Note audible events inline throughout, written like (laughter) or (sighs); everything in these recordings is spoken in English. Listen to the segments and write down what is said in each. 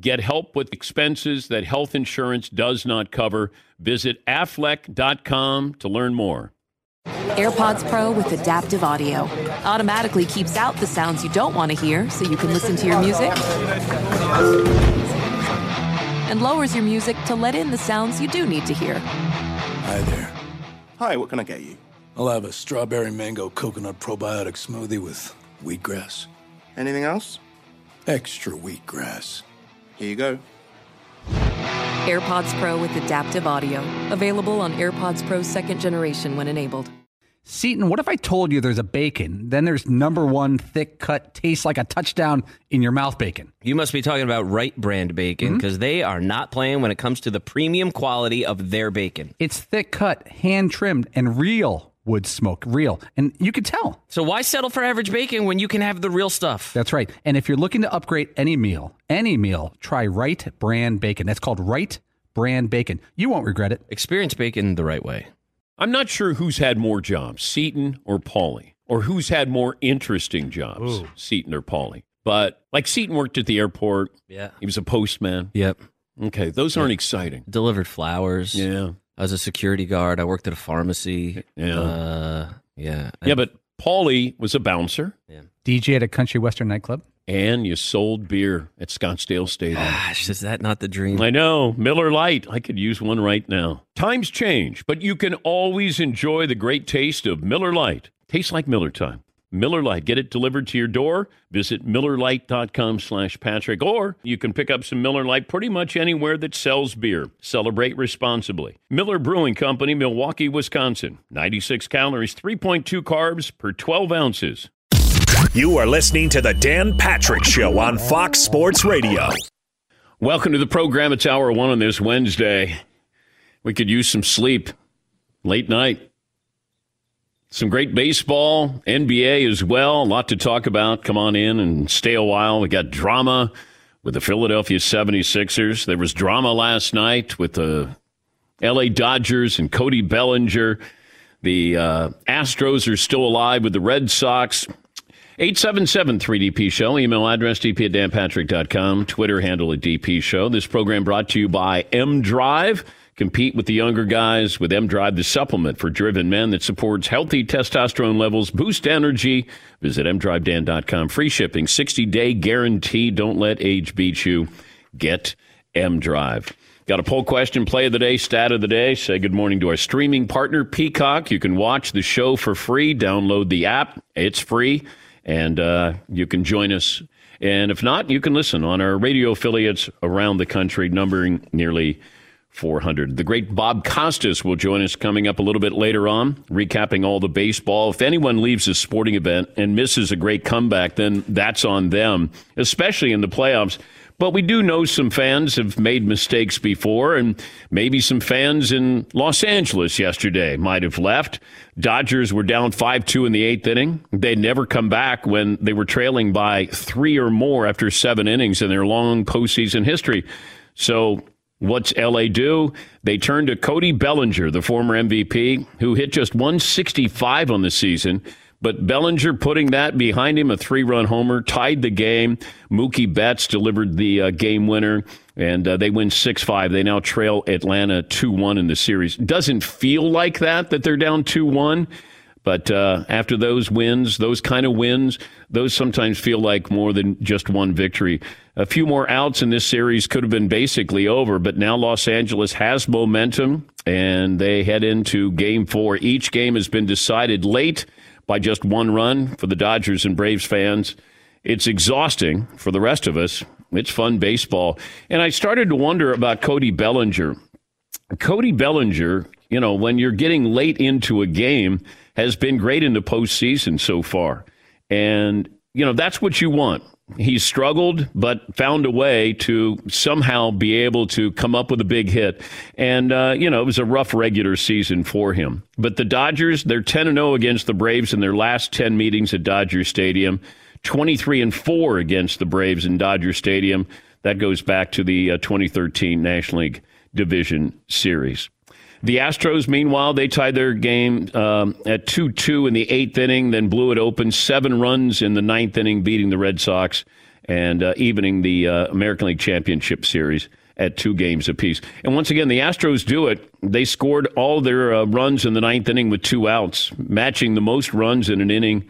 Get help with expenses that health insurance does not cover. Visit aflac.com to learn more. AirPods Pro with adaptive audio automatically keeps out the sounds you don't want to hear so you can listen to your music and lowers your music to let in the sounds you do need to hear. Hi there. Hi, what can I get you? I'll have a strawberry mango coconut probiotic smoothie with wheatgrass. Anything else? Extra wheatgrass. Here you go. AirPods Pro with adaptive audio. Available on AirPods Pro second generation when enabled. Seton, what if I told you there's a bacon, then there's number one thick cut, tastes like a touchdown in your mouth bacon? You must be talking about Wright Brand bacon mm-hmm. because they are not playing when it comes to the premium quality of their bacon. It's thick cut, hand trimmed, and real wood smoke, real. And you can tell. So why settle for average bacon when you can have the real stuff? That's right. And if you're looking to upgrade any meal, any meal, try Wright Brand Bacon. That's called Wright Brand Bacon. You won't regret it. Experience bacon the right way. I'm not sure who's had more jobs, Seton or Paulie, or who's had more interesting jobs, Seton or Paulie. But like Seton worked at the airport. Yeah. He was a postman. Yep. Okay, those aren't exciting. Delivered flowers. Yeah. I was a security guard. I worked at a pharmacy. Yeah. Uh, yeah. Yeah, but Paulie was a bouncer, DJ at a country western nightclub. and you sold beer at Scottsdale Stadium. Gosh, is that not the dream? I know. Miller Lite. I could use one right now. Times change, but you can always enjoy the great taste of Miller Lite. Tastes like Miller time. Miller Lite. Get it delivered to your door. Visit MillerLite.com slash Patrick. Or you can pick up some Miller Lite pretty much anywhere that sells beer. Celebrate responsibly. Miller Brewing Company, Milwaukee, Wisconsin. 96 calories, 3.2 carbs per 12 ounces. You are listening to the Dan Patrick Show on Fox Sports Radio. Welcome to the program. It's hour one on this Wednesday. We could use some sleep. Late night. Some great baseball, NBA as well. A lot to talk about. Come on in and stay a while. We got drama with the Philadelphia 76ers. There was drama last night with the LA Dodgers and Cody Bellinger. The uh, Astros are still alive with the Red Sox. 877 3DP Show. Email address dp at danpatrick.com. Twitter handle at DP Show. This program brought to you by M Drive. Compete with the younger guys with M Drive, the supplement for driven men that supports healthy testosterone levels, boost energy. Visit mdrivedan.com. Free shipping, 60 day guarantee. Don't let age beat you. Get M Drive. Got a poll question, play of the day, stat of the day. Say good morning to our streaming partner, Peacock. You can watch the show for free. Download the app, it's free, and uh, you can join us. And if not, you can listen on our radio affiliates around the country, numbering nearly 400. The great Bob Costas will join us coming up a little bit later on, recapping all the baseball. If anyone leaves a sporting event and misses a great comeback, then that's on them, especially in the playoffs. But we do know some fans have made mistakes before, and maybe some fans in Los Angeles yesterday might have left. Dodgers were down 5 2 in the eighth inning. They'd never come back when they were trailing by three or more after seven innings in their long postseason history. So What's LA do? They turn to Cody Bellinger, the former MVP, who hit just 165 on the season. But Bellinger putting that behind him, a three run homer, tied the game. Mookie Betts delivered the uh, game winner, and uh, they win 6 5. They now trail Atlanta 2 1 in the series. Doesn't feel like that, that they're down 2 1. But uh, after those wins, those kind of wins, those sometimes feel like more than just one victory. A few more outs in this series could have been basically over, but now Los Angeles has momentum and they head into game four. Each game has been decided late by just one run for the Dodgers and Braves fans. It's exhausting for the rest of us. It's fun baseball. And I started to wonder about Cody Bellinger. Cody Bellinger, you know, when you're getting late into a game, has been great in the postseason so far. And, you know, that's what you want He's struggled, but found a way to somehow be able to come up with a big hit. And, uh, you know, it was a rough regular season for him. But the Dodgers, they're 10 0 against the Braves in their last 10 meetings at Dodger Stadium, 23 and 4 against the Braves in Dodger Stadium. That goes back to the uh, 2013 National League Division Series. The Astros, meanwhile, they tied their game um, at 2 2 in the eighth inning, then blew it open. Seven runs in the ninth inning, beating the Red Sox and uh, evening the uh, American League Championship Series at two games apiece. And once again, the Astros do it. They scored all their uh, runs in the ninth inning with two outs, matching the most runs in an inning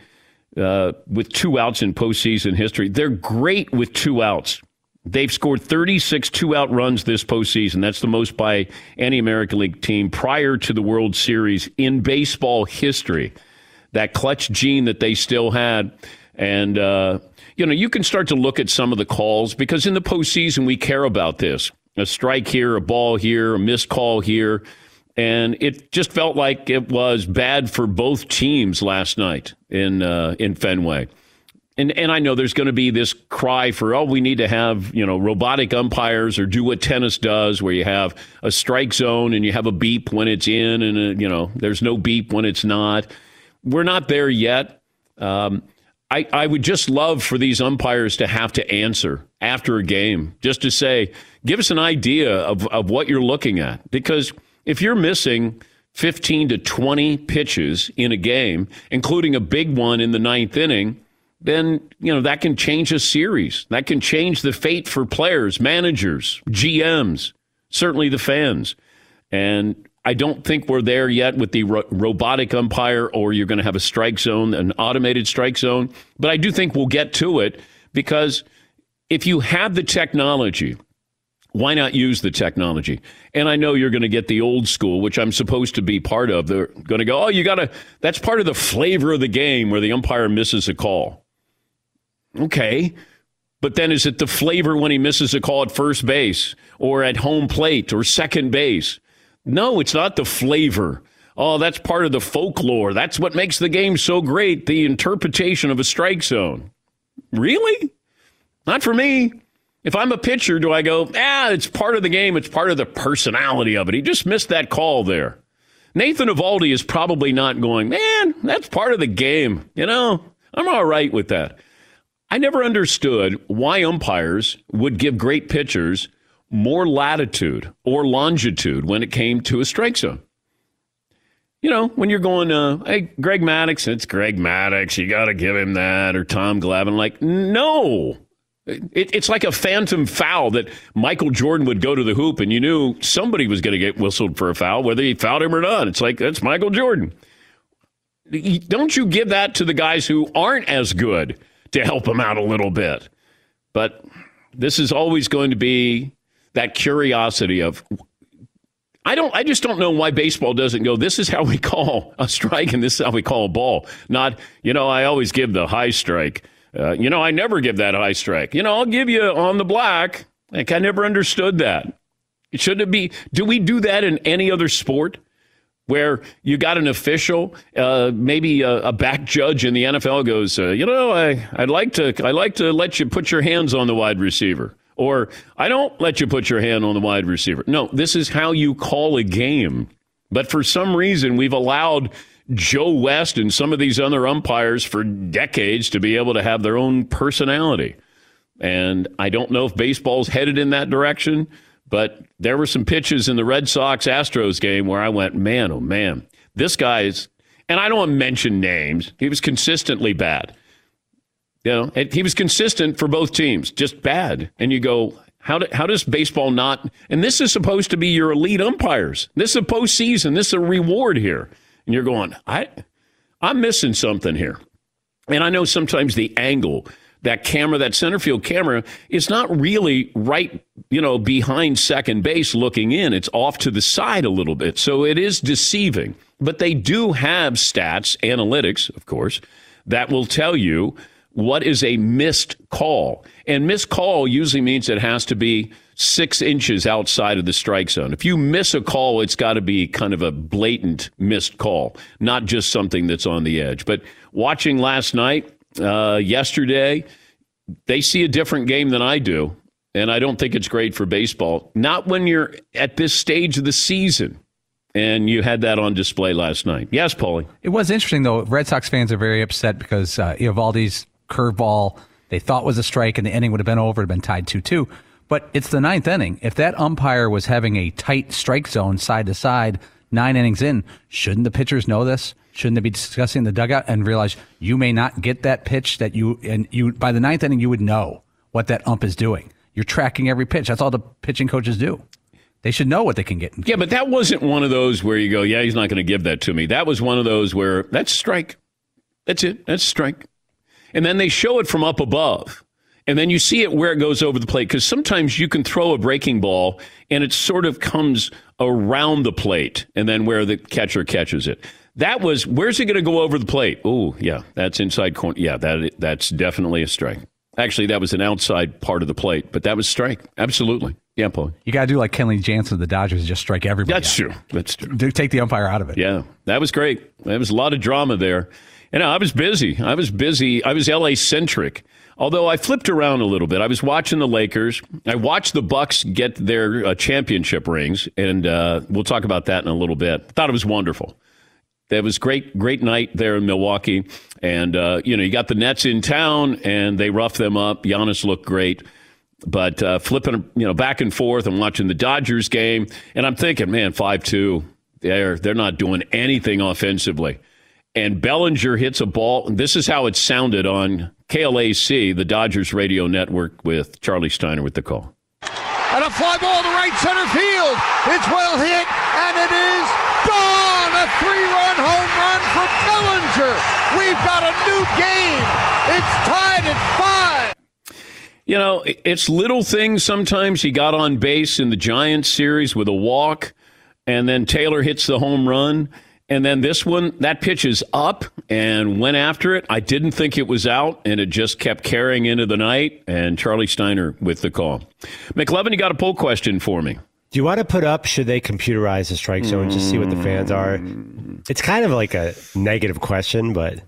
uh, with two outs in postseason history. They're great with two outs. They've scored 36 two out runs this postseason. That's the most by any American League team prior to the World Series in baseball history. That clutch gene that they still had. And, uh, you know, you can start to look at some of the calls because in the postseason, we care about this a strike here, a ball here, a missed call here. And it just felt like it was bad for both teams last night in, uh, in Fenway and and I know there's going to be this cry for oh we need to have you know robotic umpires or do what tennis does where you have a strike zone and you have a beep when it's in and a, uh, you know there's no beep when it's not. We're not there yet. Um, I I would just love for these umpires to have to answer after a game just to say give us an idea of of what you're looking at because if you're missing. 15 to 20 pitches in a game, including a big one in the ninth inning then you know that can change a series. That can change the fate for players, managers, GMs, certainly the fans. And I don't think we're there yet with the ro- robotic umpire, or you're going to have a strike zone, an automated strike zone. But I do think we'll get to it because if you have the technology, why not use the technology? And I know you're going to get the old school, which I'm supposed to be part of. They're going to go, oh, you got to, that's part of the flavor of the game where the umpire misses a call. Okay. But then is it the flavor when he misses a call at first base or at home plate or second base? No, it's not the flavor. Oh, that's part of the folklore. That's what makes the game so great, the interpretation of a strike zone. Really? Not for me. If I'm a pitcher, do I go, ah, it's part of the game, it's part of the personality of it. He just missed that call there. Nathan Eovaldi is probably not going, man, that's part of the game. You know, I'm all right with that. I never understood why umpires would give great pitchers more latitude or longitude when it came to a strike zone. You know, when you're going, uh, hey, Greg Maddux, it's Greg Maddux. you got to give him that, or Tom Glavine. Like, no. It, it's like a phantom foul that Michael Jordan would go to the hoop and you knew somebody was going to get whistled for a foul, whether he fouled him or not. It's like, that's Michael Jordan. Don't you give that to the guys who aren't as good? To help them out a little bit. But this is always going to be that curiosity of I don't I just don't know why baseball doesn't go this is how we (laughs) call a strike and this is how we call a ball. Not, you know, I always give the high strike. Uh, you know, I never give that high strike. You know, I'll give you on the black. Like I never understood that. It Should it be do we do that in any other sport? Where you got an official, uh, maybe a, a, back judge in the NFL goes, uh, you know, I, I'd like to, I like to let you put your hands on the wide receiver, or I don't let you put your hand on the wide receiver. No, this is how you call a game. But for some reason, we've allowed Joe West and some of these other umpires for decades to be able to have their own personality. And I don't know if baseball's headed in that direction. But there were some pitches in the Red Sox Astros game where I went, man, oh man, this guy's, and I don't want to mention names, he was consistently bad. You know, he was consistent for both teams, just bad. And you go, how, do, how does baseball not? And this is supposed to be your elite umpires. This is a postseason. This is a reward here. And you're going, I, I'm missing something here. And I know sometimes the angle that camera, that center field camera, is not really right, you know, behind second base looking in. It's off to the side a little bit. So it is deceiving. But they do have stats, analytics, of course, that will tell you what is a missed call. And missed call usually means it has to be six inches outside of the strike zone. If you miss a call, it's got to be kind of a blatant missed call, not just something that's on the edge. But watching last night, uh, yesterday. they see a different game than I do. And I don't think it's great for baseball. Not when you're at this stage of the season. And you had that on display last night. Yes, Paulie. It was interesting, though. Red Sox fans are very upset because uh, Eovaldi's curveball they thought was a strike and the inning would have been over, it been tied 2 2. But it's the ninth inning. If that umpire was having a tight strike zone side to side, nine innings in, shouldn't the pitchers know this? Shouldn't they be discussing the dugout and realize you may not get that pitch that you and you by the ninth inning you would know what that ump is doing. You're tracking every pitch. That's all the pitching coaches do. They should know what they can get. Yeah, but that wasn't one of those where you go, yeah, he's not going to give that to me. That was one of those where that's strike. That's it. That's strike. And then they show it from up above. And then you see it where it goes over the plate because sometimes you can throw a breaking ball and it sort of comes around the plate and then where the catcher catches it. That was where's it going to go over the plate? Oh, yeah, that's inside corner. Yeah, that that's definitely a strike. Actually, that was an outside part of the plate, but that was strike. Absolutely. Yeah, Paul. You got to do like Kenley Jansen of the Dodgers and just strike everybody. That's out. true. That's true. Do, take the umpire out of it. Yeah, that was great. There was a lot of drama there. And I was busy. I was busy. I was LA centric. Although I flipped around a little bit. I was watching the Lakers. I watched the Bucks get their uh, championship rings, and uh, we'll talk about that in a little bit. Thought it was wonderful. It was great, great night there in Milwaukee, and uh, you know you got the Nets in town, and they roughed them up. Giannis looked great, but uh, flipping you know back and forth and watching the Dodgers game, and I'm thinking, man, five two, they're they're not doing anything offensively and Bellinger hits a ball. This is how it sounded on KLAC, the Dodgers radio network, with Charlie Steiner with the call. And a fly ball to right center field. It's well hit, and it is gone. A three-run home run for Bellinger. We've got a new game. It's tied at five. You know, it's little things sometimes. He got on base in the Giants series with a walk, and then Taylor hits the home run. And then this one, that pitch is up and went after it. I didn't think it was out, and it just kept carrying into the night. And Charlie Steiner with the call. McLovin, you got a poll question for me. Do you want to put up, should they computerize the strike zone just see what the fans are? Mm. It's kind of like a negative question, but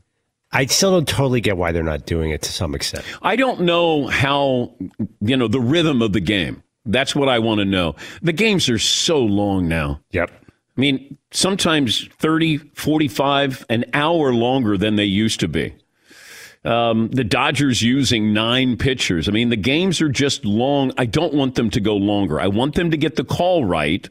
I still don't totally get why they're not doing it to some extent. I don't know how, you know, the rhythm of the game. That's what I want to know. The games are so long now. Yep. I mean, sometimes 30, 45, an hour longer than they used to be. Um, the Dodgers using nine pitchers. I mean, the games are just long. I don't want them to go longer. I want them to get the call right,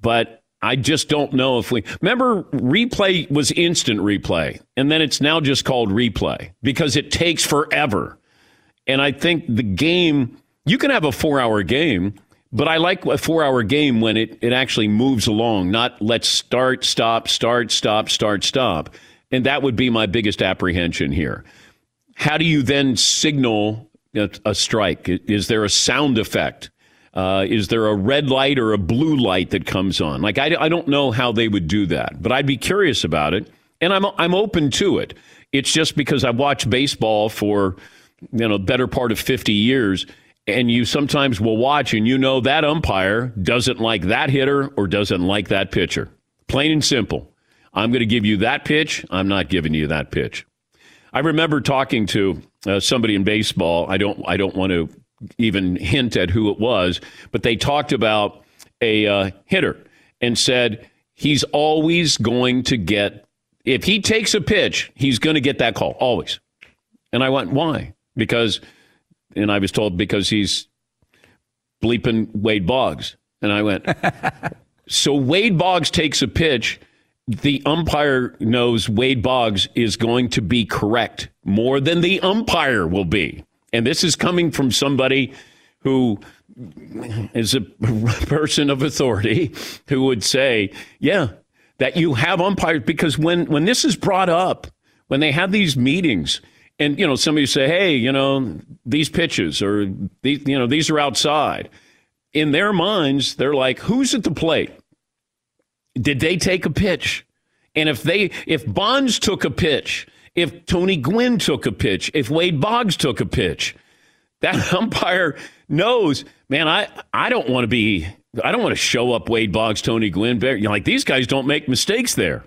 but I just don't know if we remember replay was instant replay, and then it's now just called replay because it takes forever. And I think the game, you can have a four hour game but I like a four hour game when it, it actually moves along, not let's start, stop, start, stop, start, stop. And that would be my biggest apprehension here. How do you then signal a, a strike? Is there a sound effect? Uh, is there a red light or a blue light that comes on? Like, I, I don't know how they would do that, but I'd be curious about it. And I'm, I'm open to it. It's just because I've watched baseball for, you know, better part of 50 years and you sometimes will watch and you know that umpire doesn't like that hitter or doesn't like that pitcher. Plain and simple. I'm going to give you that pitch. I'm not giving you that pitch. I remember talking to uh, somebody in baseball. I don't. I don't want to even hint at who it was, but they talked about a uh, hitter and said he's always going to get. If he takes a pitch, he's going to get that call always. And I went, why? Because and I was told because he's bleeping Wade Boggs. And I went, (laughs) so Wade Boggs takes a pitch. The umpire knows Wade Boggs is going to be correct more than the umpire will be. And this is coming from somebody who is a (laughs) person of authority who would say, yeah, that you have umpires. Because when, when this is brought up, when they have these meetings, and you know somebody say hey you know these pitches or these you know these are outside. In their minds they're like who's at the plate did they take a pitch and if they if bonds took a pitch if tony gwynn took a pitch if wade boggs took a pitch that (laughs) umpire knows man i i don't want to be i don't want to show up wade boggs tony gwynn you know, like these guys don't make mistakes there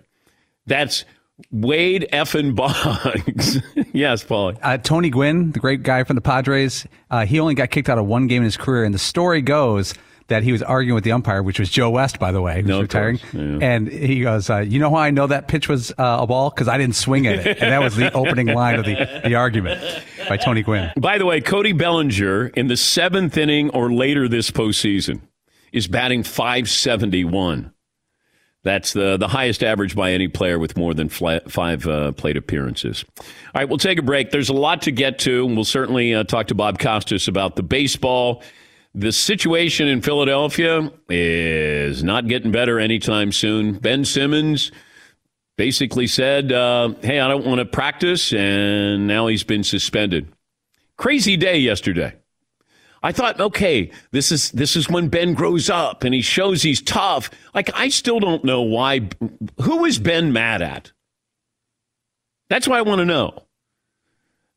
that's Wade effing (laughs) Boggs. yes, Paulie. Uh, Tony Gwynn, the great guy from the Padres, uh, he only got kicked out of one game in his career, and the story goes that he was arguing with the umpire, which was Joe West, by the way, who's No, retiring. yeah. And he goes, uh, "You know how I know that pitch was uh, a ball? Because I didn't swing at it." And that was the (laughs) opening line of the, the argument by Tony Gwynn. By the way, Cody Bellinger in the seventh inning or later this postseason is batting 571. That's the, the highest average by any player with more than five uh, plate appearances. All right, we'll take a break. There's a lot to get to, and we'll certainly uh, talk to Bob Costas about the baseball. The situation in Philadelphia is not getting better anytime soon. Ben Simmons basically said, uh, Hey, I don't want to practice, and now he's been suspended. Crazy day yesterday. I thought, okay, this is this is when Ben grows up and he shows he's tough. Like I still don't know why. Who is Ben mad at? That's what I want to know.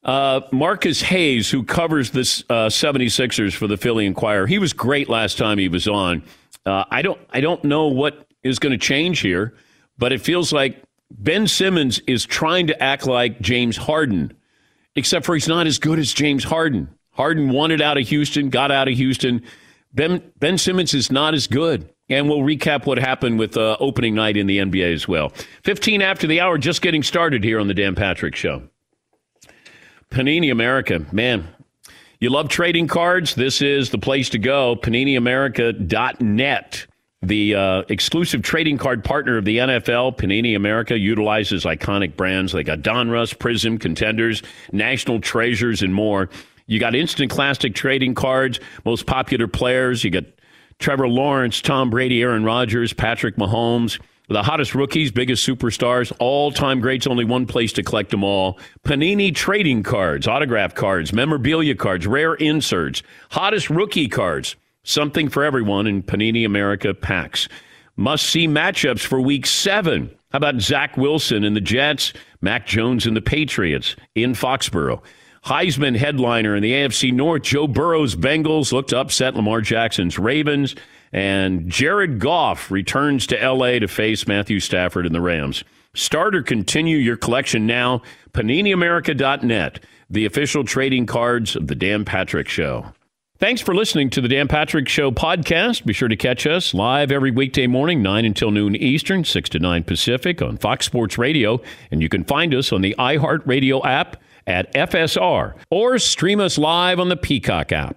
Uh, Marcus Hayes, who covers the uh, 76ers for the Philly Inquirer, he was great last time he was on. Uh, I don't I don't know what is going to change here, but it feels like Ben Simmons is trying to act like James Harden, except for he's not as good as James Harden. Harden wanted out of Houston, got out of Houston. Ben Ben Simmons is not as good. And we'll recap what happened with uh, opening night in the NBA as well. 15 after the hour, just getting started here on the Dan Patrick Show. Panini America, man, you love trading cards? This is the place to go. PaniniAmerica.net, the uh, exclusive trading card partner of the NFL. Panini America utilizes iconic brands like Donruss, Prizm, Contenders, National Treasures, and more. You got instant classic trading cards, most popular players. You got Trevor Lawrence, Tom Brady, Aaron Rodgers, Patrick Mahomes. The hottest rookies, biggest superstars, all time greats, only one place to collect them all. Panini trading cards, autograph cards, memorabilia cards, rare inserts, hottest rookie cards. Something for everyone in Panini America packs. Must see matchups for week seven. How about Zach Wilson and the Jets, Mac Jones and the Patriots in Foxborough? Heisman headliner in the AFC North, Joe Burrow's Bengals looked upset Lamar Jackson's Ravens. And Jared Goff returns to LA to face Matthew Stafford and the Rams. Start or continue your collection now. PaniniAmerica.net, the official trading cards of the Dan Patrick Show. Thanks for listening to the Dan Patrick Show podcast. Be sure to catch us live every weekday morning, 9 until noon Eastern, 6 to 9 Pacific on Fox Sports Radio. And you can find us on the iHeartRadio app at FSR or stream us live on the Peacock app.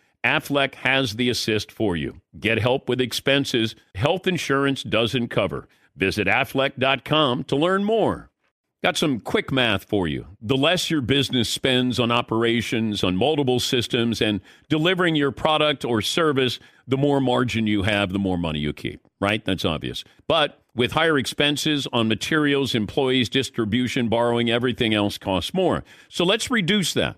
Aflac has the assist for you. Get help with expenses health insurance doesn't cover. Visit aflac.com to learn more. Got some quick math for you. The less your business spends on operations, on multiple systems, and delivering your product or service, the more margin you have, the more money you keep, right? That's obvious. But with higher expenses on materials, employees, distribution, borrowing, everything else costs more. So let's reduce that.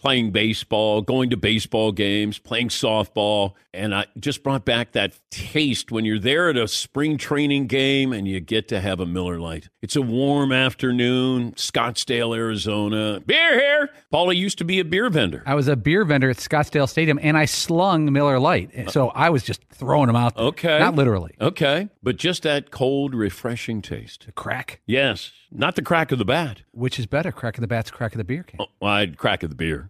playing baseball, going to baseball games, playing softball, and I just brought back that taste when you're there at a spring training game and you get to have a Miller Lite. It's a warm afternoon, Scottsdale, Arizona. Beer here. Paula used to be a beer vendor. I was a beer vendor at Scottsdale Stadium, and I slung Miller Lite, so I was just throwing them out. There. Okay. not literally. Okay, but just that cold, refreshing taste. The crack. Yes, not the crack of the bat. Which is better, crack of the bats, crack of the beer can? Oh, well, I'd crack of the beer.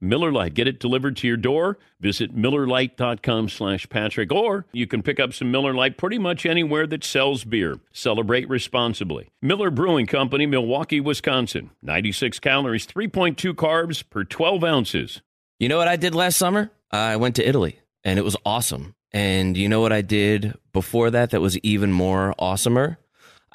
Miller Lite. Get it delivered to your door. Visit MillerLite.com slash Patrick. Or you can pick up some Miller Lite pretty much anywhere that sells beer. Celebrate responsibly. Miller Brewing Company, Milwaukee, Wisconsin. 96 calories, 3.2 carbs per 12 ounces. You know what I did last summer? I went to Italy and it was awesome. And you know what I did before that that was even more awesomer?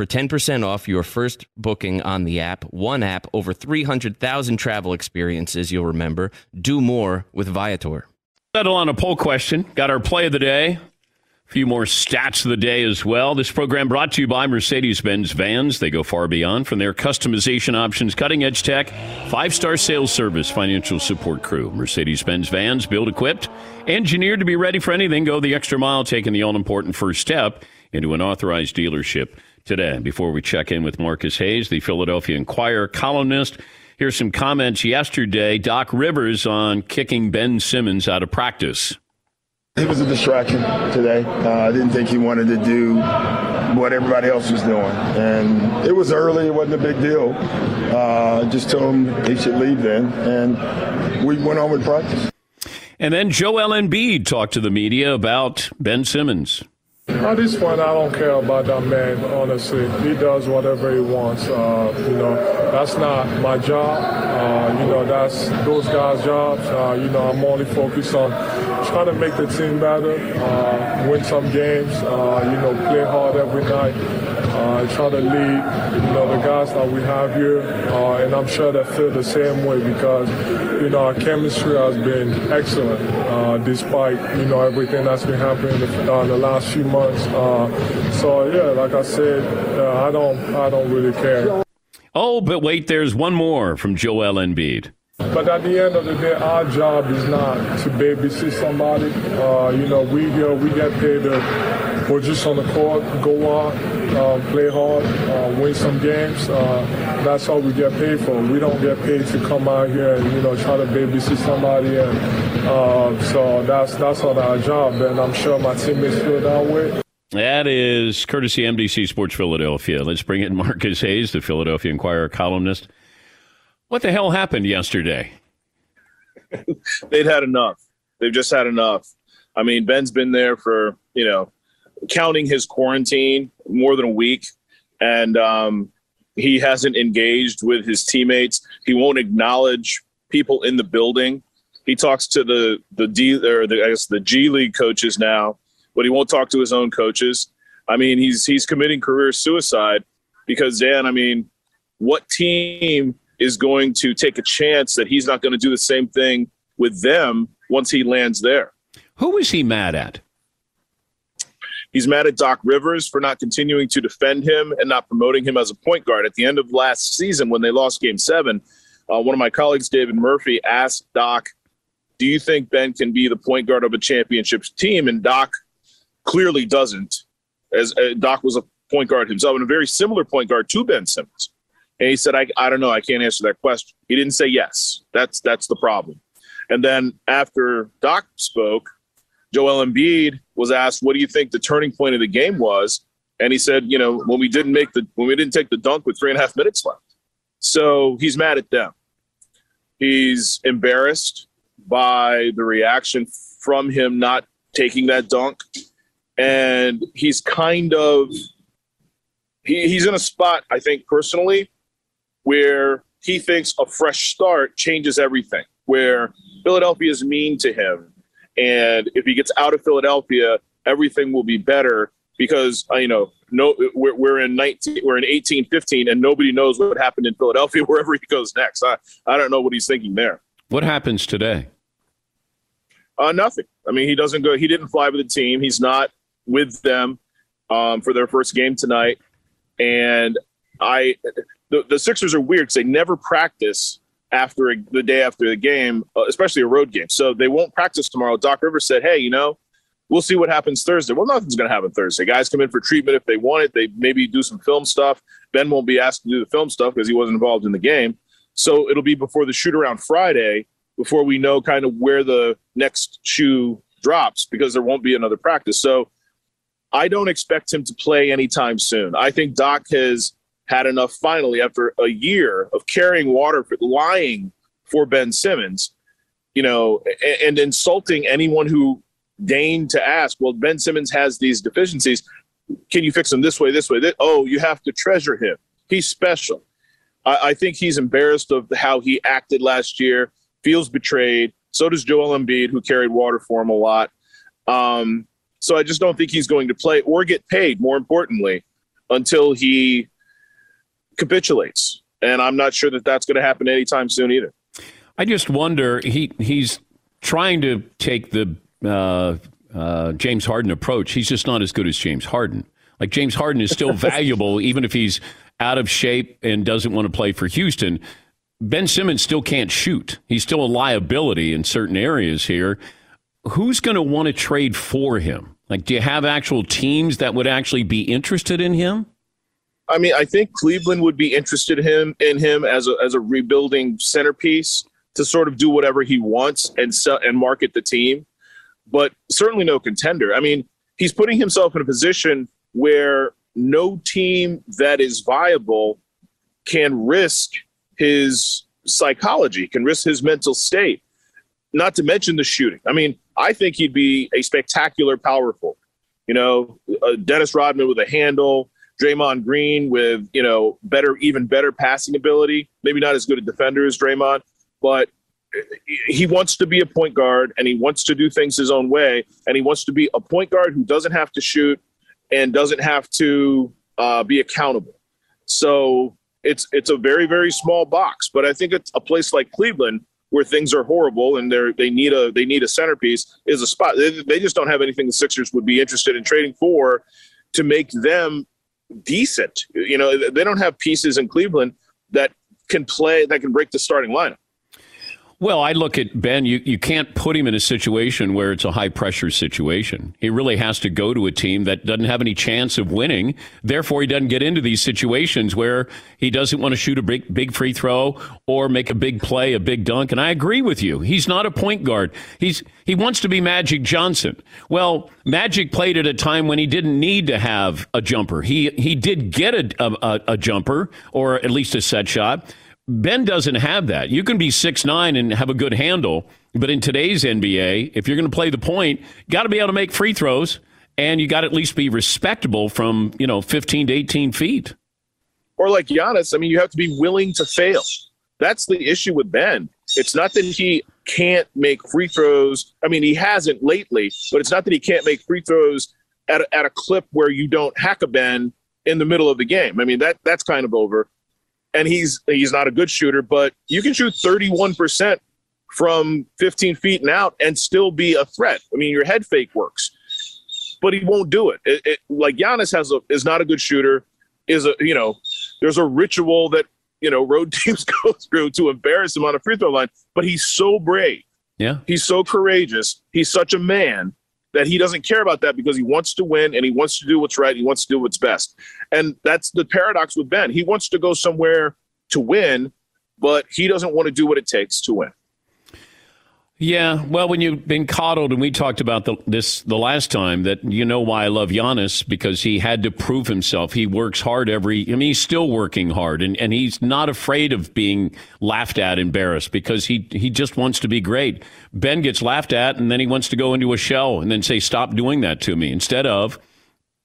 for 10% off your first booking on the app. One app, over 300,000 travel experiences you'll remember. Do more with Viator. Settle on a poll question. Got our play of the day. A few more stats of the day as well. This program brought to you by Mercedes Benz Vans. They go far beyond from their customization options, cutting edge tech, five star sales service, financial support crew. Mercedes Benz Vans, built equipped, engineered to be ready for anything. Go the extra mile, taking the all important first step into an authorized dealership today. Before we check in with Marcus Hayes, the Philadelphia Inquirer columnist, here's some comments yesterday. Doc Rivers on kicking Ben Simmons out of practice. He was a distraction today. Uh, I didn't think he wanted to do what everybody else was doing. And it was early, it wasn't a big deal. Uh, just told him he should leave then. And we went on with practice. And then Joel Embiid talked to the media about Ben Simmons. At this point, I don't care about that man, honestly. He does whatever he wants. Uh, you know, that's not my job. Uh, you know, that's those guys' jobs. Uh, you know, I'm only focused on trying to make the team better, uh, win some games, uh, you know, play hard every night, uh, try to lead, you know, the guys that we have here. and I'm sure they feel the same way because, you know, our chemistry has been excellent despite, you know, everything that's been happening in the, the last few months. Uh, so yeah, like I said, uh, I don't I don't really care. Oh, but wait, there's one more from Joel Embiid. But at the end of the day, our job is not to babysit somebody. Uh, you know, we uh, we get paid to we're just on the court, go out, uh, play hard, uh, win some games. Uh, that's all we get paid for. We don't get paid to come out here and you know try to babysit somebody. And uh, so that's that's not our job. And I'm sure my teammates feel that way. That is courtesy NBC Sports Philadelphia. Let's bring in Marcus Hayes, the Philadelphia Inquirer columnist. What the hell happened yesterday? (laughs) they'd had enough. They've just had enough. I mean, Ben's been there for you know, counting his quarantine more than a week, and um, he hasn't engaged with his teammates. He won't acknowledge people in the building. He talks to the the D or the I guess the G League coaches now, but he won't talk to his own coaches. I mean, he's he's committing career suicide because Dan, I mean, what team is going to take a chance that he's not going to do the same thing with them once he lands there? Who is he mad at? He's mad at Doc Rivers for not continuing to defend him and not promoting him as a point guard. At the end of last season, when they lost game seven, uh, one of my colleagues, David Murphy, asked Doc, Do you think Ben can be the point guard of a championship team? And Doc clearly doesn't, as uh, Doc was a point guard himself and a very similar point guard to Ben Simmons. And he said, I, I don't know. I can't answer that question. He didn't say yes. That's that's the problem. And then after Doc spoke, Joel Embiid was asked, "What do you think the turning point of the game was?" And he said, "You know, when we didn't make the when we didn't take the dunk with three and a half minutes left." So he's mad at them. He's embarrassed by the reaction from him not taking that dunk, and he's kind of he, he's in a spot, I think, personally, where he thinks a fresh start changes everything. Where Philadelphia is mean to him and if he gets out of Philadelphia, everything will be better because uh, you know no we're, we're in 19 we're in 18 15 and nobody knows what happened in Philadelphia (laughs) wherever he goes next. I I don't know what he's thinking there. What happens today? Uh, nothing. I mean, he doesn't go. He didn't fly with the team. He's not with them um, for their first game tonight. And I, the, the Sixers are weird because they never practice after the day after the game, uh, especially a road game. So they won't practice tomorrow. Doc Rivers said, "Hey, you know, we'll see what happens Thursday." Well, nothing's going to happen Thursday. Guys come in for treatment if they want it. They maybe do some film stuff. Ben won't be asked to do the film stuff because he wasn't involved in the game. So it'll be before the shoot around Friday before we know kind of where the next shoe drops because there won't be another practice. So I don't expect him to play anytime soon. I think Doc has had enough finally after a year of carrying water, for, lying for Ben Simmons, you know, and, and insulting anyone who deigned to ask, well, Ben Simmons has these deficiencies. Can you fix them this way, this way? That, oh, you have to treasure him. He's special. I, I think he's embarrassed of how he acted last year, feels betrayed. So does Joel Embiid, who carried water for him a lot. Um, so I just don't think he's going to play or get paid, more importantly, until he capitulates. And I'm not sure that that's going to happen anytime soon either. I just wonder he he's trying to take the uh, uh, James Harden approach. He's just not as good as James Harden. Like James Harden is still (laughs) valuable even if he's out of shape and doesn't want to play for Houston. Ben Simmons still can't shoot. He's still a liability in certain areas here. Who's going to want to trade for him? Like, do you have actual teams that would actually be interested in him? I mean, I think Cleveland would be interested in him in him as a as a rebuilding centerpiece to sort of do whatever he wants and sell and market the team, but certainly no contender. I mean, he's putting himself in a position where no team that is viable can risk his psychology, can risk his mental state. Not to mention the shooting. I mean, I think he'd be a spectacular power forward. You know, uh, Dennis Rodman with a handle, Draymond Green with, you know, better, even better passing ability. Maybe not as good a defender as Draymond, but he wants to be a point guard and he wants to do things his own way. And he wants to be a point guard who doesn't have to shoot and doesn't have to uh, be accountable. So it's it's a very very small box, but I think it's a place like Cleveland where things are horrible and they they need a they need a centerpiece is a spot. They, they just don't have anything the Sixers would be interested in trading for to make them decent. You know, they don't have pieces in Cleveland that can play that can break the starting lineup. Well, I look at Ben, you, you can't put him in a situation where it's a high pressure situation. He really has to go to a team that doesn't have any chance of winning. Therefore, he doesn't get into these situations where he doesn't want to shoot a big, big free throw or make a big play, a big dunk. And I agree with you. He's not a point guard. He's, he wants to be Magic Johnson. Well, Magic played at a time when he didn't need to have a jumper. He, he did get a, a, a jumper or at least a set shot Ben doesn't have that. You can be six nine and have a good handle But in today's NBA, if you're going to play the point, got to be able to make free throws, and you got to at least be respectable from you know 15 to 18 feet. Or like Giannis, I mean, you have to be willing to fail. That's the issue with Ben. It's not that he can't make free throws. I mean, he hasn't lately, but it's not that he can't make free throws at a, at a clip where you don't hack a Ben in the middle of the game. I mean, that that's kind of over. And he's he's not a good shooter, but you can shoot 31% from 15 feet and out and still be a threat. I mean, your head fake works, but he won't do it. it, it like Giannis has a is not a good shooter. Is a you know, there's a ritual that you know road (laughs) teams go through to embarrass him on a free throw line, but he's so brave. Yeah, he's so courageous. He's such a man that he doesn't care about that because he wants to win and he wants to do what's right. He wants to do what's best, and that's the paradox with Ben. He wants to go somewhere to win, but he doesn't want to do what it takes to win. Yeah, well, when you've been coddled, and we talked about the, this the last time, that you know why I love Giannis because he had to prove himself. He works hard every. I mean, he's still working hard, and, and he's not afraid of being laughed at, embarrassed because he he just wants to be great. Ben gets laughed at, and then he wants to go into a shell and then say, "Stop doing that to me," instead of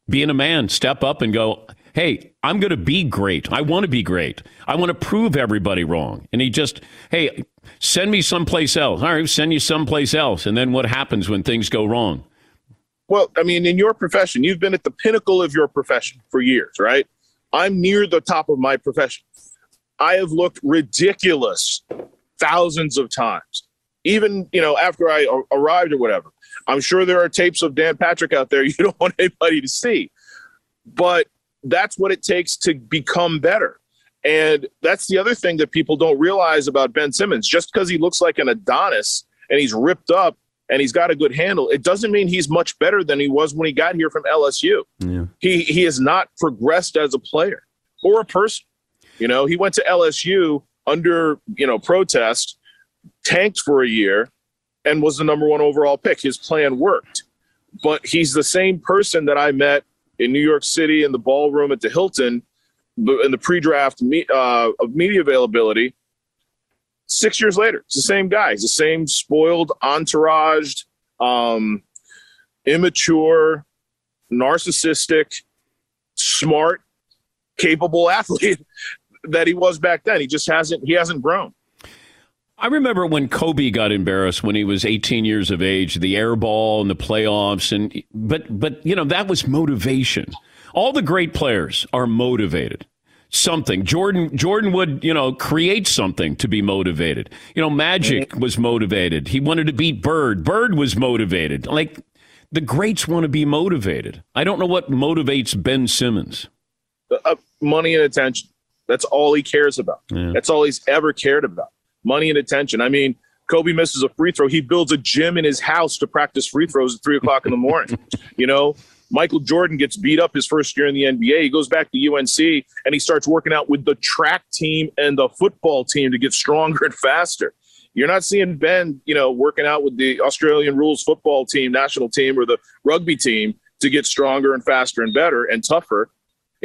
being a man, step up and go, hey, I'm going to be great. I want to be great. I want to prove everybody wrong. And he just, hey, send me someplace else. All right, send you someplace else. And then what happens when things go wrong? Well, I mean, in your profession, you've been at the pinnacle of your profession for years, right? I'm near the top of my profession. I have looked ridiculous thousands of times, even you know after I arrived or whatever. I'm sure there are tapes of Dan Patrick out there (laughs) you don't want anybody to see, but that's what it takes to become better. And that's the other thing that people don't realize about Ben Simmons. Just because he looks like an Adonis and he's ripped up and he's got a good handle, it doesn't mean he's much better than he was when he got here from LSU. Yeah. He he has not progressed as a player or a person. You know, he went to LSU under, you know, protest, tanked for a year, and was the number one overall pick. His plan worked. But he's the same person that I met in New York City in the ballroom at the Hilton in the pre-draft me, uh, of media availability. Six years later, it's the same guy. He's the same spoiled, entourage, um, immature, narcissistic, smart, capable athlete (laughs) that he was back then. He just hasn't. He hasn't grown. I remember when Kobe got embarrassed when he was 18 years of age, the air ball and the playoffs and but but you know that was motivation. All the great players are motivated. Something. Jordan Jordan would, you know, create something to be motivated. You know, Magic was motivated. He wanted to beat Bird. Bird was motivated. Like the greats want to be motivated. I don't know what motivates Ben Simmons. Uh, money and attention. That's all he cares about. Yeah. That's all he's ever cared about money and attention. I mean, Kobe misses a free throw. He builds a gym in his house to practice free throws at three o'clock in the morning. (laughs) you know, Michael Jordan gets beat up his first year in the NBA. He goes back to UNC and he starts working out with the track team and the football team to get stronger and faster. You're not seeing Ben, you know, working out with the Australian rules football team, national team, or the rugby team to get stronger and faster and better and tougher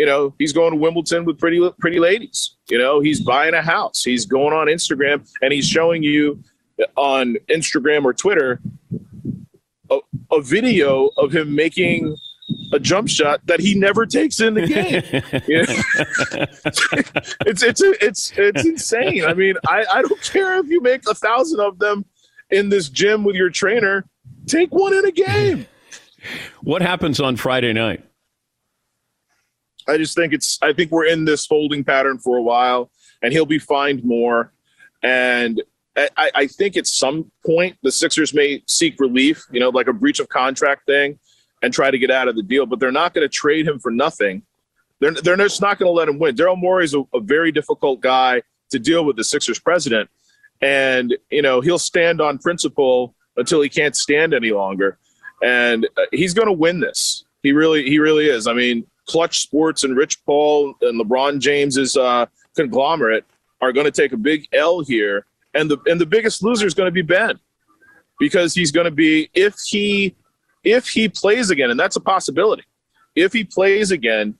you know, he's going to Wimbledon with pretty pretty ladies. You know, he's buying a house. He's going on Instagram and he's showing you on Instagram or Twitter a, a video of him making a jump shot that he never takes in the game. (laughs) (laughs) It's it's it's it's insane. I mean, I, I don't care if you make a thousand of them in this gym with your trainer. Take one in a game. What happens on Friday night? I just think it's I think we're in this holding pattern for a while, and he'll be fined more. And I, I think at some point the Sixers may seek relief, you know, like a breach of contract thing, and try to get out of the deal. But they're not going to trade him for nothing. They're they're just not going to let him win. Daryl Morey is a, a very difficult guy to deal with, the Sixers president, and you know he'll stand on principle until he can't stand any longer, and uh, he's going to win this. He really he really is. I mean, Clutch Sports and Rich Paul and LeBron James's uh, conglomerate are going to take a big L here, and the and the biggest loser is going to be Ben, because he's going to be if he if he plays again, and that's a possibility. If he plays again,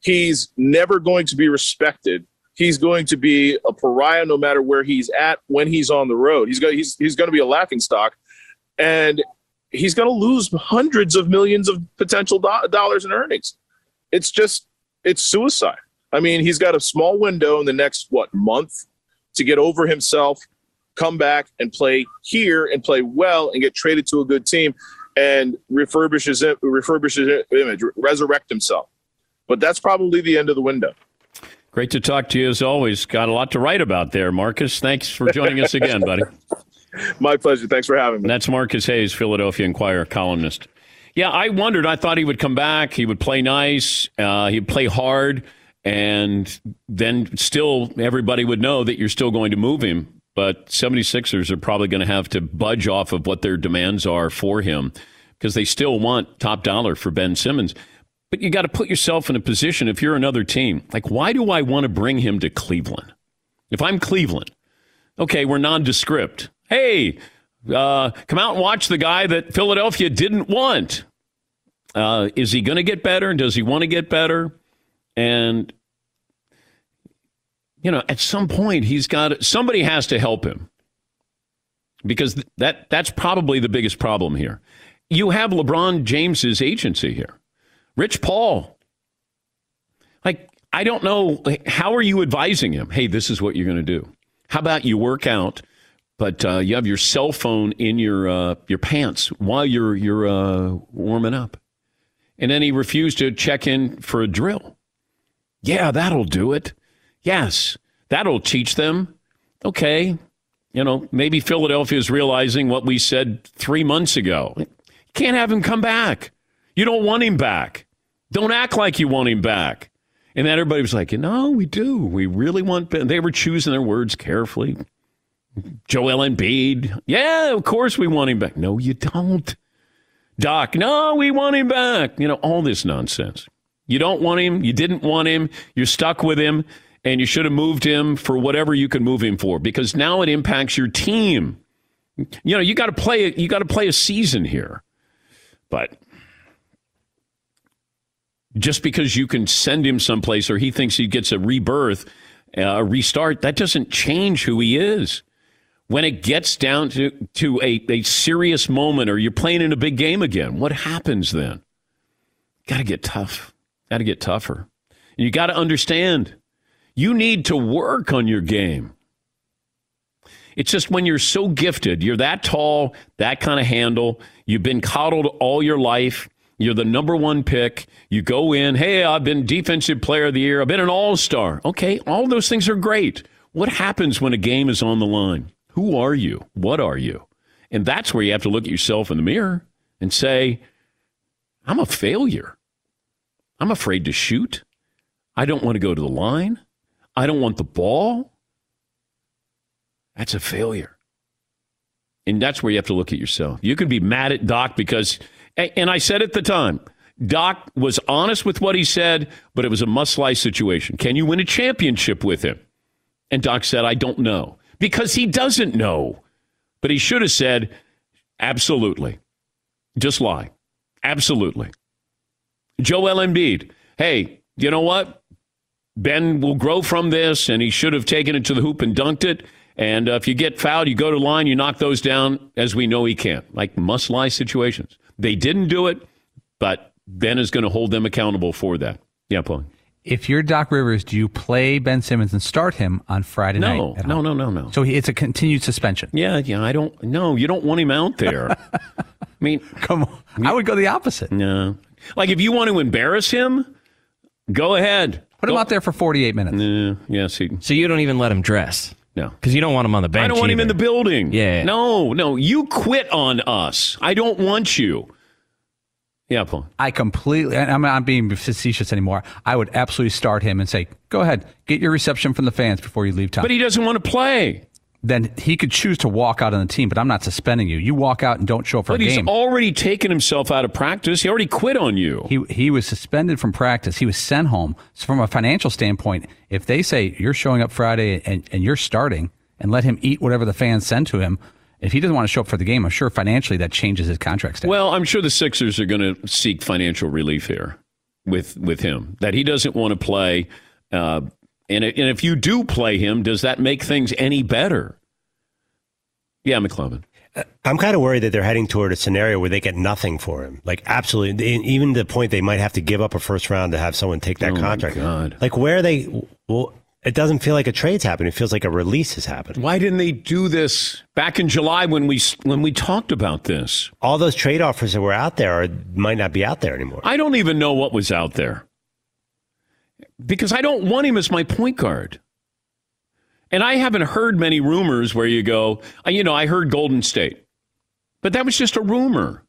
he's never going to be respected he's going to be a pariah no matter where he's at when he's on the road. He's going he's he's going to be a laughing stock, and he's going to lose hundreds of millions of potential do- dollars in earnings. It's just it's suicide. I mean, he's got a small window in the next what month to get over himself, come back and play here and play well and get traded to a good team and refurbish his refurbish his image, resurrect himself. But that's probably the end of the window. Great to talk to you as always. Got a lot to write about there, Marcus. Thanks for joining us again, buddy. (laughs) My pleasure. Thanks for having me. That's Marcus Hayes, Philadelphia Inquirer columnist. Yeah, I wondered. I thought he would come back. He would play nice. Uh, he'd play hard, and then still everybody would know that you're still going to move him. But 76ers are probably going to have to budge off of what their demands are for him because they still want top dollar for Ben Simmons. But you got to put yourself in a position if you're another team. Like, why do I want to bring him to Cleveland? If I'm Cleveland, okay, we're nondescript. Hey, uh, come out and watch the guy that Philadelphia didn't want. Uh, is he going to get better? And Does he want to get better? And you know, at some point, he's got somebody has to help him because that that's probably the biggest problem here. You have LeBron James's agency here, Rich Paul. Like, I don't know, how are you advising him? Hey, this is what you're going to do. How about you work out? But uh, you have your cell phone in your uh, your pants while you're you're uh, warming up. And then he refused to check in for a drill. Yeah, that'll do it. Yes, that'll teach them. Okay, you know maybe Philadelphia is realizing what we said three months ago. You can't have him come back. You don't want him back. Don't act like you want him back. And then everybody was like, no, we do. We really want Ben. They were choosing their words carefully. Joel Embiid. Yeah, of course we want him back. No, you don't. Doc, no, we want him back. You know, all this nonsense. You don't want him. You didn't want him. You're stuck with him. And you should have moved him for whatever you could move him for because now it impacts your team. You know, you got to play you got to play a season here. But just because you can send him someplace or he thinks he gets a rebirth, uh, a restart, that doesn't change who he is when it gets down to, to a, a serious moment or you're playing in a big game again, what happens then? Got to get tough. Got to get tougher. And you got to understand you need to work on your game. It's just when you're so gifted, you're that tall, that kind of handle, you've been coddled all your life, you're the number one pick, you go in, hey, I've been defensive player of the year, I've been an all star. Okay, all those things are great. What happens when a game is on the line? Who are you? What are you? And that's where you have to look at yourself in the mirror and say, I'm a failure. I'm afraid to shoot. I don't want to go to the line. I don't want the ball. That's a failure. And that's where you have to look at yourself. You can be mad at Doc because, and I said at the time, Doc was honest with what he said, but it was a must lie situation. Can you win a championship with him? And Doc said, I don't know because he doesn't know. But he should have said, absolutely. Just lie. Absolutely. Joel Embiid, hey, you know what? Ben will grow from this, and he should have taken it to the hoop and dunked it. And uh, if you get fouled, you go to line, you knock those down, as we know he can't. like must lie situations. They didn't do it, but Ben is going to hold them accountable for that. Yeah, Paul if you're Doc Rivers, do you play Ben Simmons and start him on Friday no, night? No, no, no, no, no. So he, it's a continued suspension. Yeah, yeah. I don't. No, you don't want him out there. (laughs) I mean, come on. I would go the opposite. No, like if you want to embarrass him, go ahead. Put go. him out there for 48 minutes. Yeah, yeah. See, so you don't even let him dress. No, because you don't want him on the bench. I don't want either. him in the building. Yeah. No, no. You quit on us. I don't want you. Yeah, Paul. I completely, I'm not being facetious anymore. I would absolutely start him and say, go ahead, get your reception from the fans before you leave town. But he doesn't want to play. Then he could choose to walk out on the team, but I'm not suspending you. You walk out and don't show up for but a game. But he's already taken himself out of practice. He already quit on you. He he was suspended from practice. He was sent home. So from a financial standpoint, if they say you're showing up Friday and, and you're starting and let him eat whatever the fans send to him, if he doesn't want to show up for the game, I'm sure financially that changes his contract status. Well, I'm sure the Sixers are going to seek financial relief here with with him that he doesn't want to play, uh, And, and if you do play him, does that make things any better? Yeah, McLovin. I'm kind of worried that they're heading toward a scenario where they get nothing for him. Like absolutely, even the point they might have to give up a first round to have someone take that oh contract. God. Like where are they? Well, it doesn't feel like a trade's happening. It feels like a release has happened. Why didn't they do this back in July when we when we talked about this? All those trade offers that were out there are, might not be out there anymore. I don't even know what was out there because I don't want him as my point guard. And I haven't heard many rumors where you go, you know, I heard Golden State, but that was just a rumor.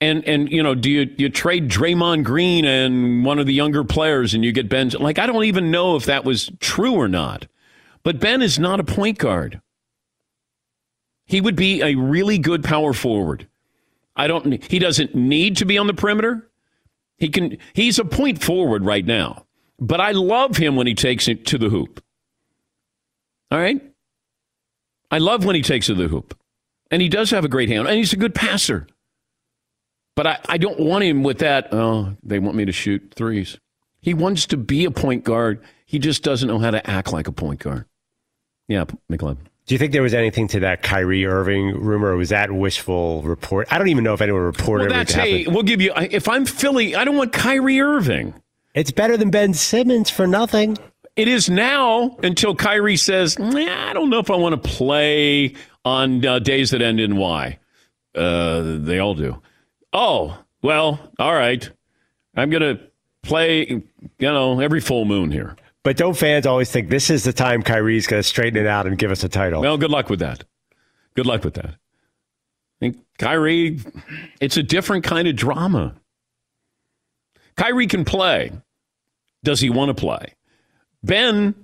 And and you know, do you you trade Draymond Green and one of the younger players, and you get Ben? Like I don't even know if that was true or not. But Ben is not a point guard. He would be a really good power forward. I don't. He doesn't need to be on the perimeter. He can. He's a point forward right now. But I love him when he takes it to the hoop. All right. I love when he takes it to the hoop, and he does have a great hand, and he's a good passer. But I, I don't want him with that. Oh, they want me to shoot threes. He wants to be a point guard. He just doesn't know how to act like a point guard. Yeah, McLovin. Do you think there was anything to that Kyrie Irving rumor, or was that wishful report? I don't even know if anyone reported well, it. That's hey, we'll give you. If I'm Philly, I don't want Kyrie Irving. It's better than Ben Simmons for nothing. It is now until Kyrie says, nah, I don't know if I want to play on uh, days that end in Y. Uh, they all do. Oh, well, all right. I'm going to play, you know, every full moon here. But don't fans always think this is the time Kyrie's going to straighten it out and give us a title? Well, good luck with that. Good luck with that. I think Kyrie, it's a different kind of drama. Kyrie can play. Does he want to play? Ben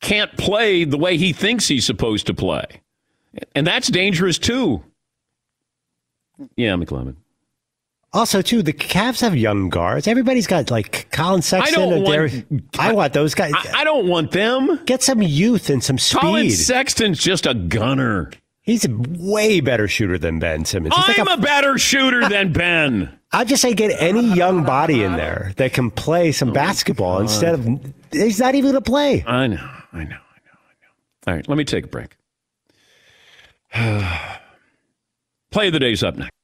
can't play the way he thinks he's supposed to play. And that's dangerous too. Yeah, McLovin. Also, too, the Cavs have young guards. Everybody's got like Collin Sexton. I don't want. I want those guys. I, I, don't want them. Get some youth and some speed. Collin Sexton's just a gunner. He's a way better shooter than Ben Simmons. He's I'm like a, a, better shooter than Ben. I just say get any young body in there that can play some oh basketball instead of he's not even going to play. I know, I know, I know, I know. All right, let me take a break. (sighs) Play of the day's up next.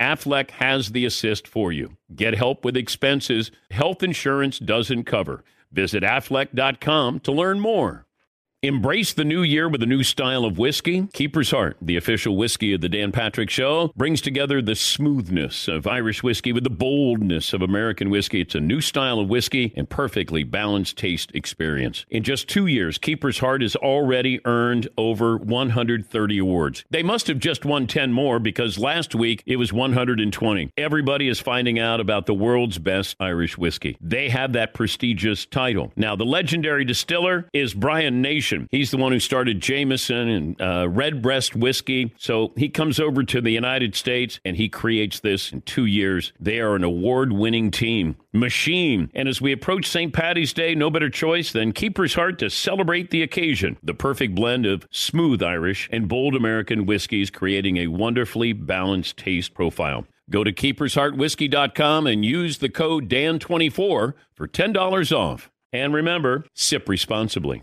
Aflac has the assist for you. Get help with expenses health insurance doesn't cover. Visit aflac.com to learn more. Embrace the new year with a new style of whiskey. Keeper's Heart, the official whiskey of the Dan Patrick Show, brings together the smoothness of Irish whiskey with the boldness of American whiskey. It's a new style of whiskey and perfectly balanced taste experience. In just two years, Keeper's Heart has already earned over 130 awards. They must have just won 10 more because last week it was 120. Everybody is finding out about the world's best Irish whiskey. They have that prestigious title. Now, the legendary distiller is Brian Nation He's the one who started Jameson and uh, Redbreast whiskey. So he comes over to the United States and he creates this in two years. They are an award winning team. Machine. And as we approach St. Patty's Day, no better choice than Keeper's Heart to celebrate the occasion. The perfect blend of smooth Irish and bold American whiskeys, creating a wonderfully balanced taste profile. Go to keepersheartwhiskey.com and use the code DAN24 for $10 off. And remember, sip responsibly.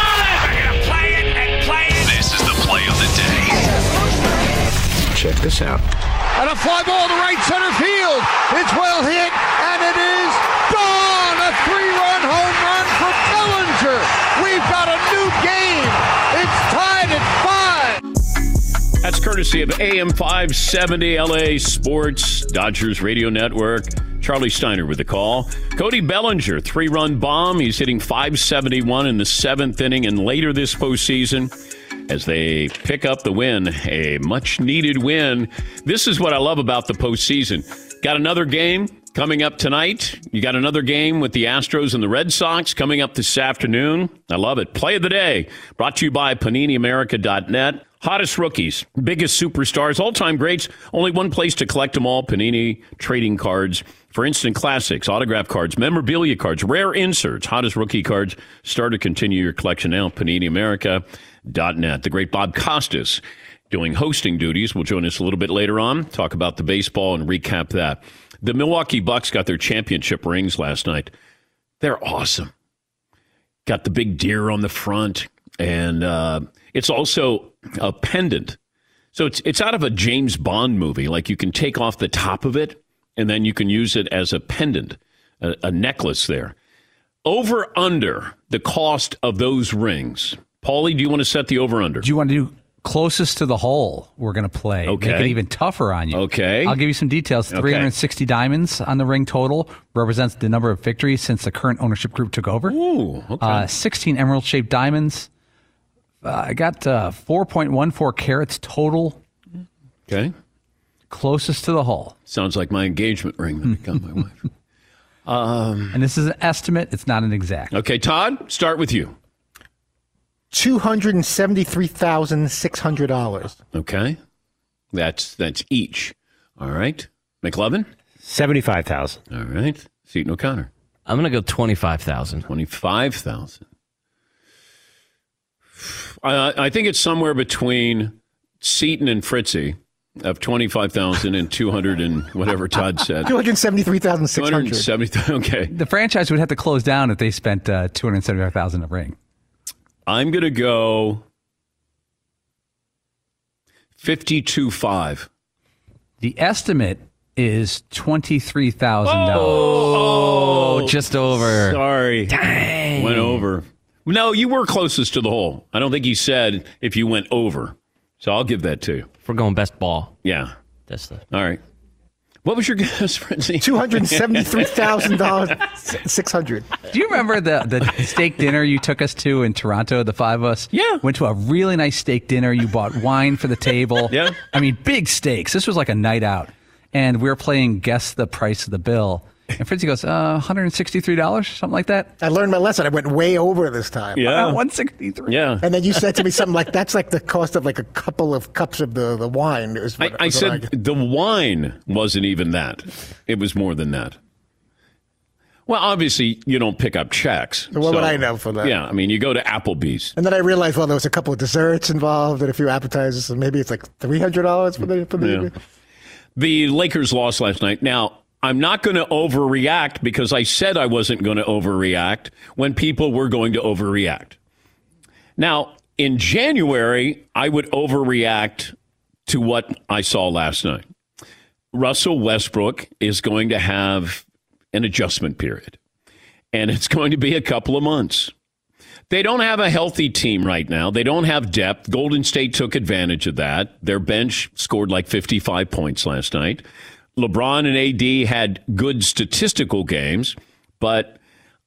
Check this out. And a fly ball to right center field. It's well hit, and it is gone. A three-run home run for Bellinger. We've got a new game. It's tied at five. That's courtesy of AM 570 LA Sports, Dodgers Radio Network. Charlie Steiner with the call. Cody Bellinger, three run bomb. He's hitting 571 in the seventh inning and later this postseason as they pick up the win, a much needed win. This is what I love about the postseason. Got another game coming up tonight. You got another game with the Astros and the Red Sox coming up this afternoon. I love it. Play of the day brought to you by PaniniAmerica.net. Hottest rookies, biggest superstars, all time greats. Only one place to collect them all Panini trading cards for instant classics, autograph cards, memorabilia cards, rare inserts, hottest rookie cards. Start to continue your collection now. PaniniAmerica.net. The great Bob Costas doing hosting duties will join us a little bit later on, talk about the baseball and recap that. The Milwaukee Bucks got their championship rings last night. They're awesome. Got the big deer on the front, and uh, it's also a pendant. So it's it's out of a James Bond movie. Like you can take off the top of it, and then you can use it as a pendant, a, a necklace there. Over under the cost of those rings. Paulie, do you want to set the over under? Do you want to do closest to the hole? We're going to play. Okay. Make it even tougher on you. Okay. I'll give you some details. Okay. 360 diamonds on the ring total represents the number of victories since the current ownership group took over. Ooh, okay. Uh, 16 emerald shaped diamonds. Uh, I got uh, 4.14 carats total. Okay. Closest to the hole. Sounds like my engagement ring that I got my wife. (laughs) Um, and this is an estimate. It's not an exact. Okay, Todd, start with you. Two hundred and seventy-three thousand six hundred dollars. Okay. That's that's each. All right. McLovin? 75,000. All right. Seton O'Connor. I'm going to go 25,000. 25,000. I, I think it's somewhere between Seton and Fritzy of 25,000 and 200 and whatever Todd said. (laughs) Two hundred seventy-three thousand six hundred. 270. Okay. The franchise would have to close down if they spent uh, 275000 a ring. I'm going to go 52.5. The estimate is $23,000. Oh, just over. Sorry. Dang. Went over. No, you were closest to the hole. I don't think you said if you went over. So I'll give that to you. If we're going best ball. Yeah. That's the. All right. What was your (laughs) guess, Fritzy? Two hundred seventy-three thousand dollars six hundred. Do you remember the, the (laughs) steak dinner you took us to in Toronto, the five of us? Yeah. Went to a really nice steak dinner. You bought wine for the table. Yeah. I mean, big steaks. This was like a night out. And we were playing Guess the Price of the Bill. And Fritzy goes, uh, $163, something like that. I learned my lesson. I went way over this time. Yeah. Uh, 163 Yeah. And then you said to me something like, "That's like the cost of like a couple of cups of the, the wine." Is I, what, I was what said the wine wasn't even that. It was more than that. Well, obviously, you don't pick up checks. So what would I know for that? Yeah, I mean, you go to Applebee's. And then I realized, well, there was a couple of desserts involved and a few appetizers, and maybe it's like three hundred dollars for the for the. Yeah. The Lakers lost last night. Now, I'm not going to overreact because I said I wasn't going to overreact when people were going to overreact. Now, in January, I would overreact to what I saw last night. Russell Westbrook is going to have an adjustment period, and it's (laughs) going to be a couple of months. They don't have a healthy team right now. They don't have depth. Golden State took advantage of that. Their bench scored like 55 points last night. LeBron and AD had good statistical games, but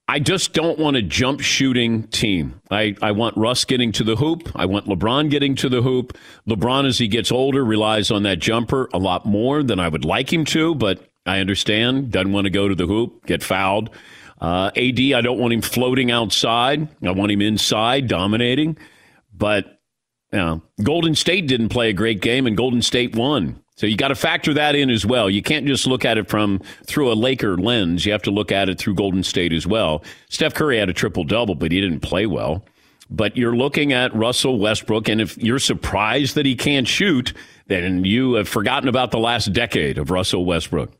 I just don't want a jump shooting team. I, I want Russ getting to the hoop. I want LeBron getting to the hoop. LeBron, as he gets older, relies on that jumper a lot more than I would like him to, but I understand. Doesn't want to go to the hoop, get fouled. Uh, AD, I don't want him floating outside. I want him inside, dominating. But you know, Golden State didn't play a great game, and Golden State won. So you got to factor that in as well. You can't just look at it from through a Laker lens. You have to look at it through Golden State as well. Steph Curry had a triple double, but he didn't play well. But you're looking at Russell Westbrook, and if you're surprised that he can't shoot, then you have forgotten about the last decade of Russell Westbrook.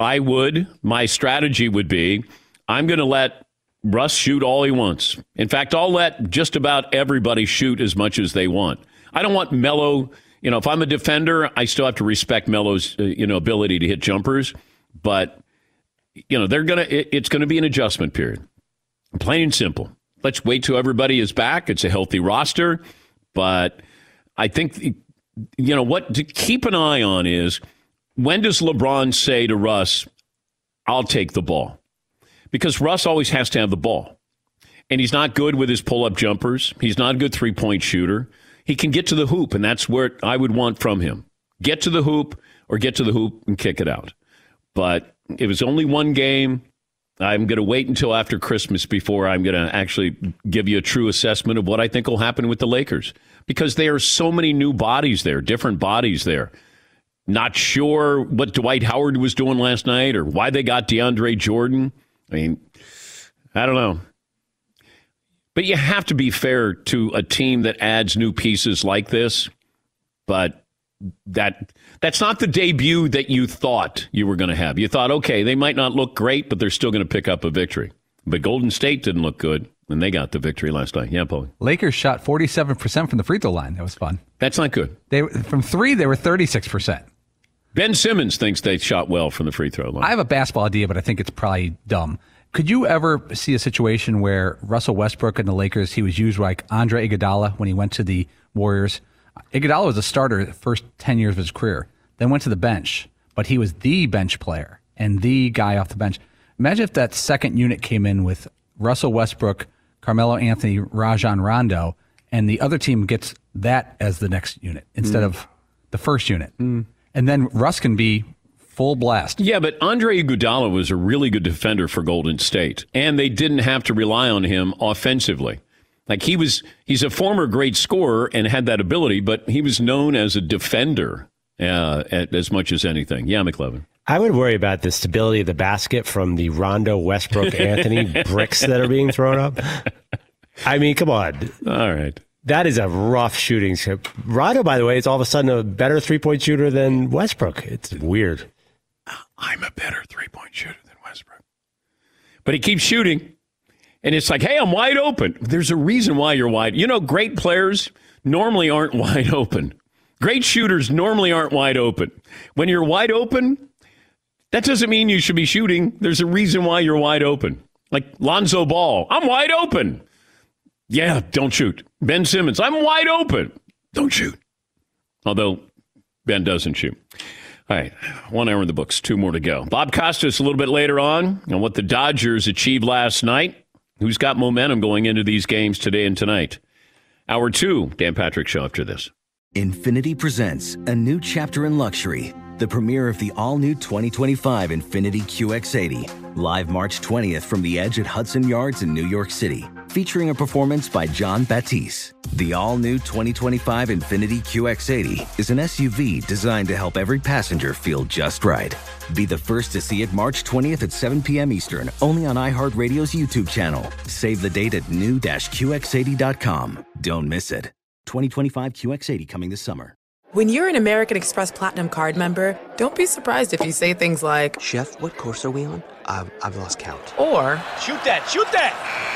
I would, my strategy would be I'm going to let Russ shoot all he wants. In fact, I'll let just about everybody shoot as much as they want. I don't want Melo. You know, if I'm a defender, I still have to respect Melo's uh, you know ability to hit jumpers, but you know they're gonna. It, it's going to be an adjustment period, plain and simple. Let's wait till everybody is back. It's a healthy roster, but I think you know what to keep an eye on is when does LeBron say to Russ, "I'll take the ball." because Russ always has to have the ball. And he's not good with his pull up jumpers. He's not a good three point shooter. He can get to the hoop, and that's where I would want from him. Get to the hoop or get to the hoop and kick it out. But it was only one game. I'm going to wait until after Christmas before I'm going to actually give you a true assessment of what I think will happen with the Lakers because there are so many new bodies there, different bodies there. Not sure what Dwight Howard was doing last night or why they got DeAndre Jordan. I mean, I don't know. But you have to be fair to a team that adds new pieces like this. But that that's not the debut that you thought you were going to have. You thought, okay, they might not look great, but they're still going to pick up a victory. But Golden State didn't look good and they got the victory last night. Yeah, Paul. Lakers shot 47% from the free throw line. That was fun. That's not good. They from 3 they were 36%. Ben Simmons thinks they shot well from the free throw line. I have a basketball idea, but I think it's probably dumb. Could you ever see a situation where Russell Westbrook and the Lakers, he was used like Andre Iguodala when he went to the Warriors? Iguodala was a starter the first 10 years of his career, then went to the bench, but he was the bench player and the guy off the bench. Imagine if that second unit came in with Russell Westbrook, Carmelo Anthony, Rajon Rondo, and the other team gets that as the next unit instead Mm. of the first unit. And then Russ can be full blast. Yeah, but Andre Iguodala was a really good defender for Golden State, and they didn't have to rely on him offensively. Like he was, he's a former great scorer and had that ability, but he was known as a defender uh, at, as much as anything. Yeah, McLovin. I would worry about the stability of the basket from the Rondo, Westbrook, (laughs) Anthony bricks that are being thrown up. I mean, come on. All right. That is a rough shooting. Rondo, by the way, is all of a sudden a better three point shooter than Westbrook. It's weird. I'm a better three point shooter than Westbrook. But he keeps shooting. And it's like, hey, I'm wide open. There's a reason why you're wide. You know, great players normally aren't (laughs) wide open. Great shooters normally aren't wide open. When you're wide open, that doesn't mean you should be shooting. There's a reason why you're wide open. Like Lonzo Ball, I'm wide open. Yeah, don't shoot. Ben Simmons, I'm wide open. Don't shoot. Although Ben doesn't shoot. All right, one hour in the books, two more to go. Bob Costas a little bit later on on what the Dodgers achieved last night. Who's got momentum going into these games today and tonight? Hour two, Dan Patrick Show after this. Infiniti presents a new chapter in luxury, the premiere of the all new 2025 Infiniti QX80, live March 20th from the edge at Hudson Yards in New York City, featuring a performance by Jon Batiste. The all new 2025 Infiniti QX80 is an SUV designed to help every passenger feel just right. Be the first to see it March 20th at 7 p.m. Eastern, only on iHeartRadio's YouTube channel. Save the date at new-QX80.com. Don't miss it. 2025 QX80 coming this summer. When you're an American Express Platinum card member, don't be surprised if you say things like, Chef, what course are we on? I've, I've lost count. or, Shoot that, shoot that!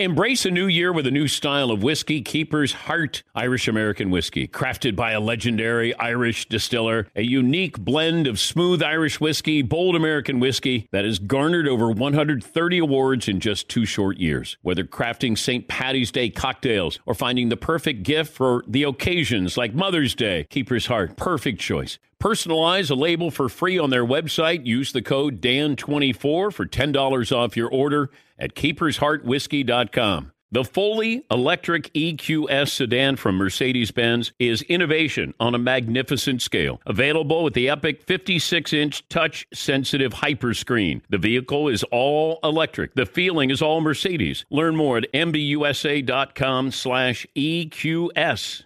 Embrace a new year with a new style of whiskey, Keeper's Heart Irish American Whiskey. Crafted by a legendary Irish distiller, a unique blend of smooth Irish whiskey, bold American whiskey that has garnered over 130 awards in just two short years. Whether crafting St. Patty's Day cocktails or finding the perfect gift for the occasions like Mother's Day, Keeper's Heart, perfect choice. Personalize a label for free on their website. Use the code DAN24 for $10 off your order at keepersheartwhiskey.com. The fully electric EQS sedan from Mercedes Benz is innovation on a magnificent scale. Available with the epic 56 inch touch sensitive hyperscreen. The vehicle is all electric. The feeling is all Mercedes. Learn more at mbusa.com slash EQS.